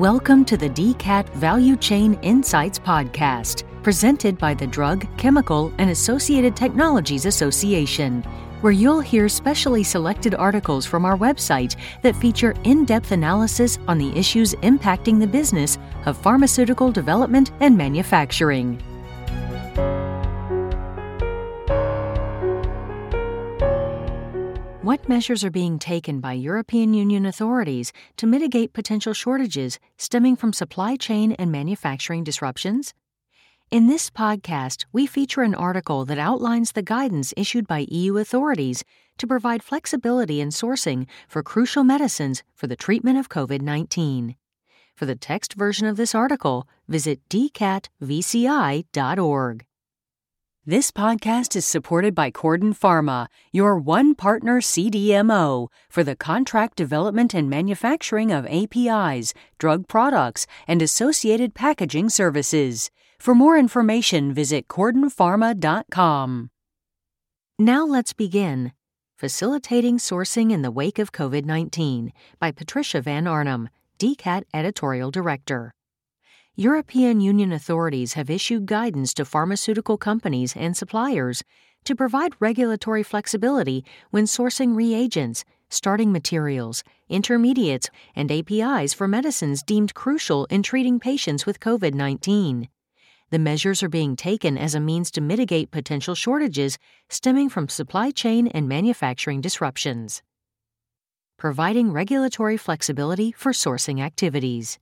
Welcome to the DCAT Value Chain Insights Podcast, presented by the Drug, Chemical, and Associated Technologies Association, where you'll hear specially selected articles from our website that feature in depth analysis on the issues impacting the business of pharmaceutical development and manufacturing. Measures are being taken by European Union authorities to mitigate potential shortages stemming from supply chain and manufacturing disruptions? In this podcast, we feature an article that outlines the guidance issued by EU authorities to provide flexibility in sourcing for crucial medicines for the treatment of COVID 19. For the text version of this article, visit dcatvci.org. This podcast is supported by Corden Pharma, your one partner CDMO for the contract development and manufacturing of APIs, drug products, and associated packaging services. For more information, visit cordenpharma.com. Now let's begin. Facilitating Sourcing in the Wake of COVID 19 by Patricia Van Arnum, DCAT Editorial Director. European Union authorities have issued guidance to pharmaceutical companies and suppliers to provide regulatory flexibility when sourcing reagents, starting materials, intermediates, and APIs for medicines deemed crucial in treating patients with COVID 19. The measures are being taken as a means to mitigate potential shortages stemming from supply chain and manufacturing disruptions. Providing regulatory flexibility for sourcing activities.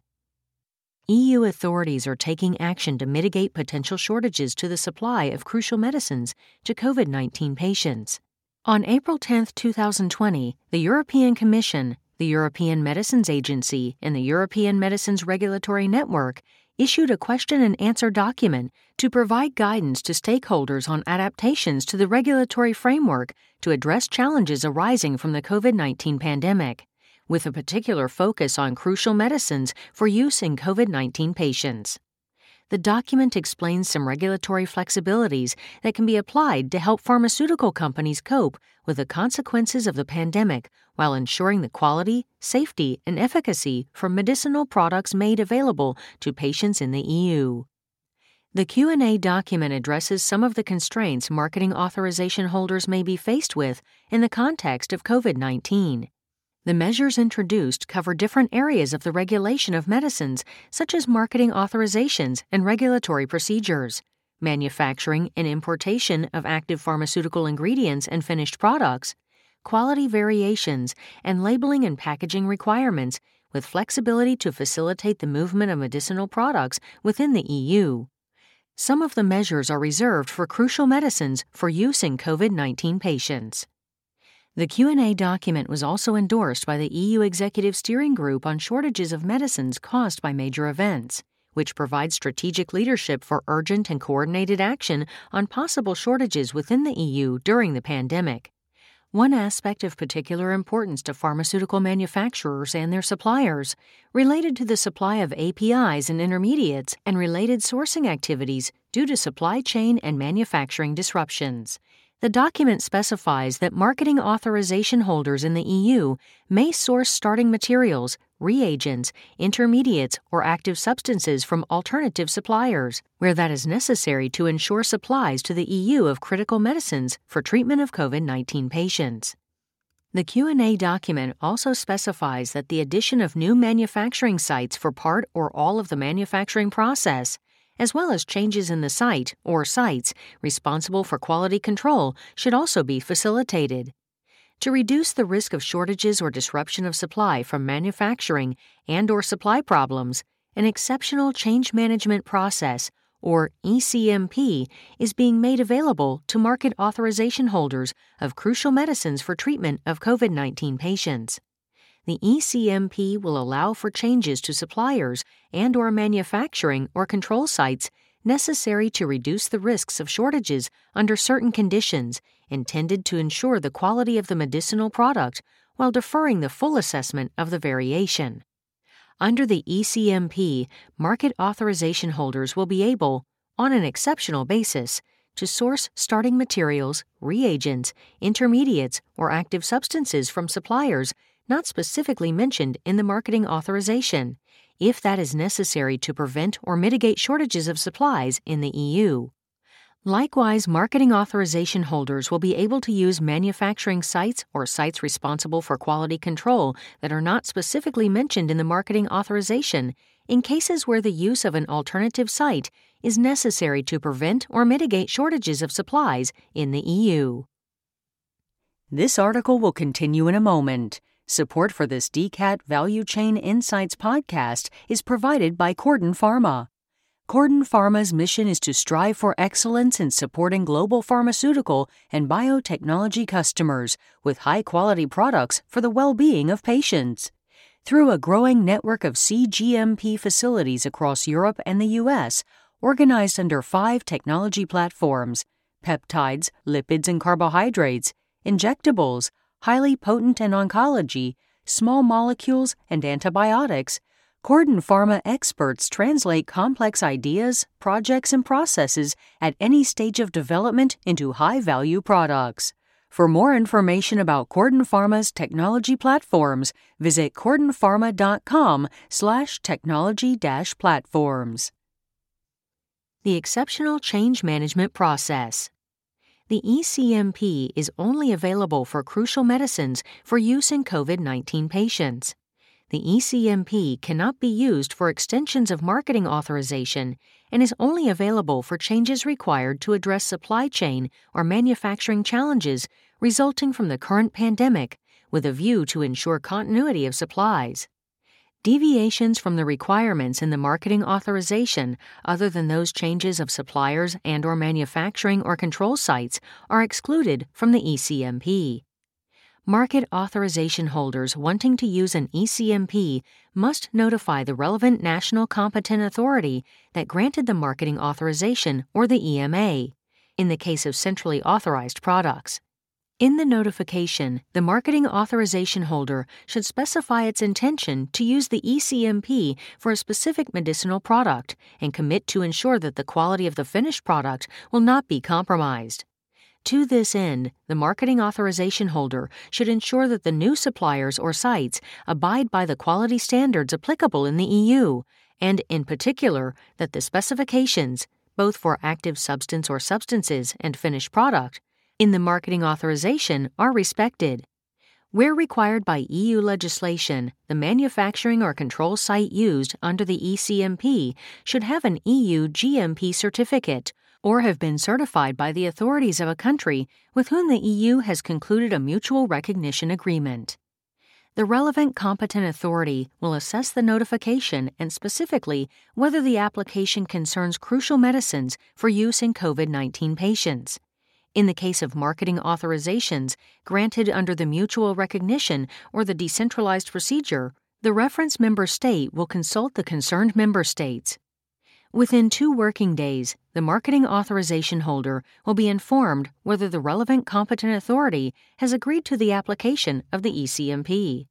EU authorities are taking action to mitigate potential shortages to the supply of crucial medicines to COVID 19 patients. On April 10, 2020, the European Commission, the European Medicines Agency, and the European Medicines Regulatory Network issued a question and answer document to provide guidance to stakeholders on adaptations to the regulatory framework to address challenges arising from the COVID 19 pandemic with a particular focus on crucial medicines for use in COVID 19 patients. The document explains some regulatory flexibilities that can be applied to help pharmaceutical companies cope with the consequences of the pandemic while ensuring the quality, safety, and efficacy for medicinal products made available to patients in the EU. The Q&A document addresses some of the constraints marketing authorization holders may be faced with in the context of COVID-19. The measures introduced cover different areas of the regulation of medicines, such as marketing authorizations and regulatory procedures, manufacturing and importation of active pharmaceutical ingredients and finished products, quality variations, and labeling and packaging requirements, with flexibility to facilitate the movement of medicinal products within the EU. Some of the measures are reserved for crucial medicines for use in COVID 19 patients. The Q&A document was also endorsed by the EU Executive Steering Group on shortages of medicines caused by major events, which provides strategic leadership for urgent and coordinated action on possible shortages within the EU during the pandemic. One aspect of particular importance to pharmaceutical manufacturers and their suppliers related to the supply of APIs and intermediates and related sourcing activities due to supply chain and manufacturing disruptions. The document specifies that marketing authorization holders in the EU may source starting materials, reagents, intermediates, or active substances from alternative suppliers, where that is necessary to ensure supplies to the EU of critical medicines for treatment of COVID-19 patients. The Q&A document also specifies that the addition of new manufacturing sites for part or all of the manufacturing process as well as changes in the site or sites responsible for quality control should also be facilitated. To reduce the risk of shortages or disruption of supply from manufacturing and or supply problems, an exceptional change management process or ECMP is being made available to market authorization holders of crucial medicines for treatment of COVID-19 patients the ECMP will allow for changes to suppliers and or manufacturing or control sites necessary to reduce the risks of shortages under certain conditions intended to ensure the quality of the medicinal product while deferring the full assessment of the variation. Under the ECMP, market authorization holders will be able, on an exceptional basis, to source starting materials, reagents, intermediates, or active substances from suppliers not specifically mentioned in the marketing authorization, if that is necessary to prevent or mitigate shortages of supplies in the EU. Likewise, marketing authorization holders will be able to use manufacturing sites or sites responsible for quality control that are not specifically mentioned in the marketing authorization in cases where the use of an alternative site is necessary to prevent or mitigate shortages of supplies in the EU. This article will continue in a moment. Support for this DCAT Value Chain Insights podcast is provided by Corden Pharma. Corden Pharma's mission is to strive for excellence in supporting global pharmaceutical and biotechnology customers with high quality products for the well being of patients. Through a growing network of CGMP facilities across Europe and the U.S., organized under five technology platforms peptides, lipids and carbohydrates, injectables, highly potent in oncology, small molecules, and antibiotics Corden Pharma experts translate complex ideas, projects, and processes at any stage of development into high value products. For more information about Corden Pharma's technology platforms, visit cordenpharma.com slash technology platforms. The Exceptional Change Management Process The ECMP is only available for crucial medicines for use in COVID 19 patients the ECMP cannot be used for extensions of marketing authorization and is only available for changes required to address supply chain or manufacturing challenges resulting from the current pandemic with a view to ensure continuity of supplies. Deviations from the requirements in the marketing authorization other than those changes of suppliers and or manufacturing or control sites are excluded from the ECMP market authorization holders wanting to use an ECMP must notify the relevant national competent authority that granted the marketing authorization or the EMA, in the case of centrally authorized products. In the notification, the marketing authorization holder should specify its intention to use the ECMP for a specific medicinal product and commit to ensure that the quality of the finished product will not be compromised. To this end, the marketing authorization holder should ensure that the new suppliers or sites abide by the quality standards applicable in the EU, and in particular, that the specifications, both for active substance or substances and finished product, in the marketing authorization are respected. Where required by EU legislation, the manufacturing or control site used under the ECMP should have an EU GMP certificate or have been certified by the authorities of a country with whom the EU has concluded a mutual recognition agreement. The relevant competent authority will assess the notification and specifically whether the application concerns crucial medicines for use in COVID 19 patients. In the case of marketing authorizations granted under the mutual recognition or the decentralized procedure, the reference member state will consult the concerned member states Within two working days, the marketing authorization holder will be informed whether the relevant competent authority has agreed to the application of the ECMP.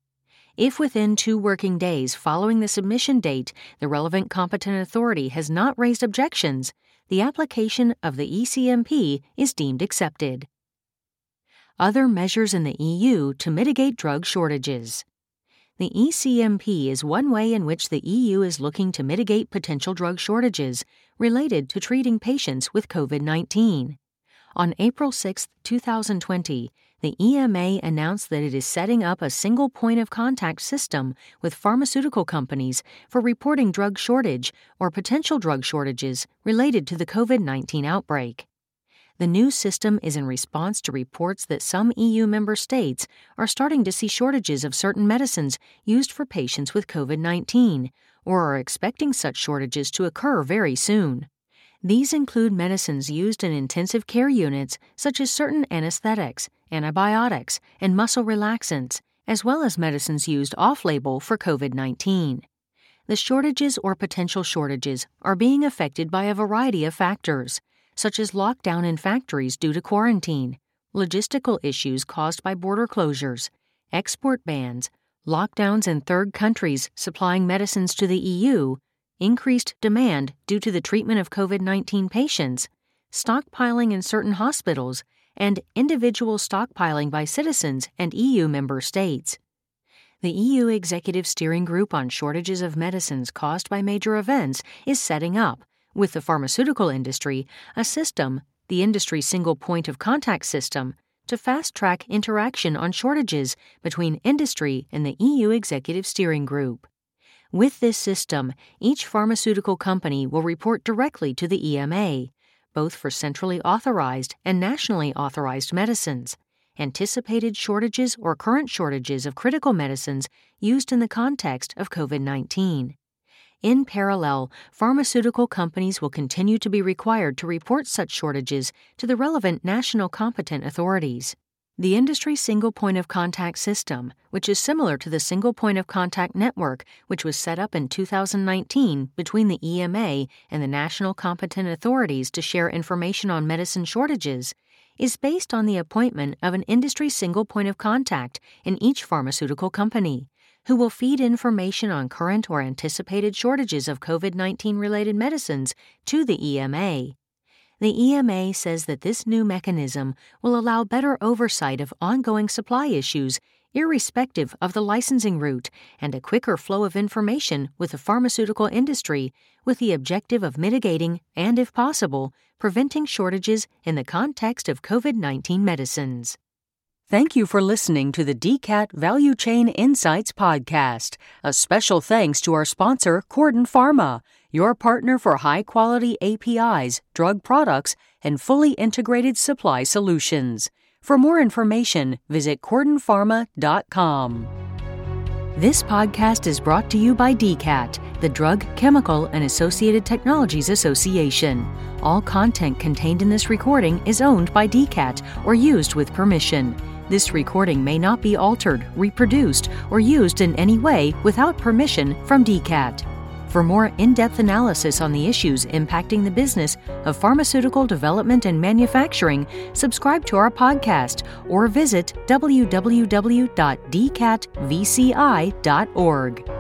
If within two working days following the submission date the relevant competent authority has not raised objections, the application of the ECMP is deemed accepted. Other measures in the EU to mitigate drug shortages. The ECMP is one way in which the EU is looking to mitigate potential drug shortages related to treating patients with COVID 19. On April 6, 2020, the EMA announced that it is setting up a single point of contact system with pharmaceutical companies for reporting drug shortage or potential drug shortages related to the COVID 19 outbreak. The new system is in response to reports that some EU member states are starting to see shortages of certain medicines used for patients with COVID 19, or are expecting such shortages to occur very soon. These include medicines used in intensive care units, such as certain anesthetics, antibiotics, and muscle relaxants, as well as medicines used off label for COVID 19. The shortages or potential shortages are being affected by a variety of factors such as lockdown in factories due to quarantine, logistical issues caused by border closures, export bans, lockdowns in third countries supplying medicines to the EU, increased demand due to the treatment of COVID 19 patients, stockpiling in certain hospitals, and individual stockpiling by citizens and EU member states. The EU Executive Steering Group on Shortages of Medicines Caused by Major Events is setting up, with the pharmaceutical industry, a system, the industry's single point of contact system, to fast track interaction on shortages between industry and the EU Executive Steering Group. With this system, each pharmaceutical company will report directly to the EMA, both for centrally authorized and nationally authorized medicines anticipated shortages or current shortages of critical medicines used in the context of COVID 19. In parallel, pharmaceutical companies will continue to be required to report such shortages to the relevant national competent authorities. The industry single point of contact system, which is similar to the single point of contact network which was set up in 2019 between the EMA and the national competent authorities to share information on medicine shortages, is based on the appointment of an industry single point of contact in each pharmaceutical company, who will feed information on current or anticipated shortages of COVID 19 related medicines to the EMA. The EMA says that this new mechanism will allow better oversight of ongoing supply issues irrespective of the licensing route, and a quicker flow of information with the pharmaceutical industry with the objective of mitigating and, if possible, preventing shortages in the context of COVID 19 medicines. Thank you for listening to the DCAT Value Chain Insights podcast. A special thanks to our sponsor, Corden Pharma, your partner for high quality APIs, drug products, and fully integrated supply solutions. For more information, visit CordenPharma.com. This podcast is brought to you by DCAT, the Drug, Chemical, and Associated Technologies Association. All content contained in this recording is owned by DCAT or used with permission. This recording may not be altered, reproduced, or used in any way without permission from DCAT. For more in depth analysis on the issues impacting the business of pharmaceutical development and manufacturing, subscribe to our podcast or visit www.dcatvci.org.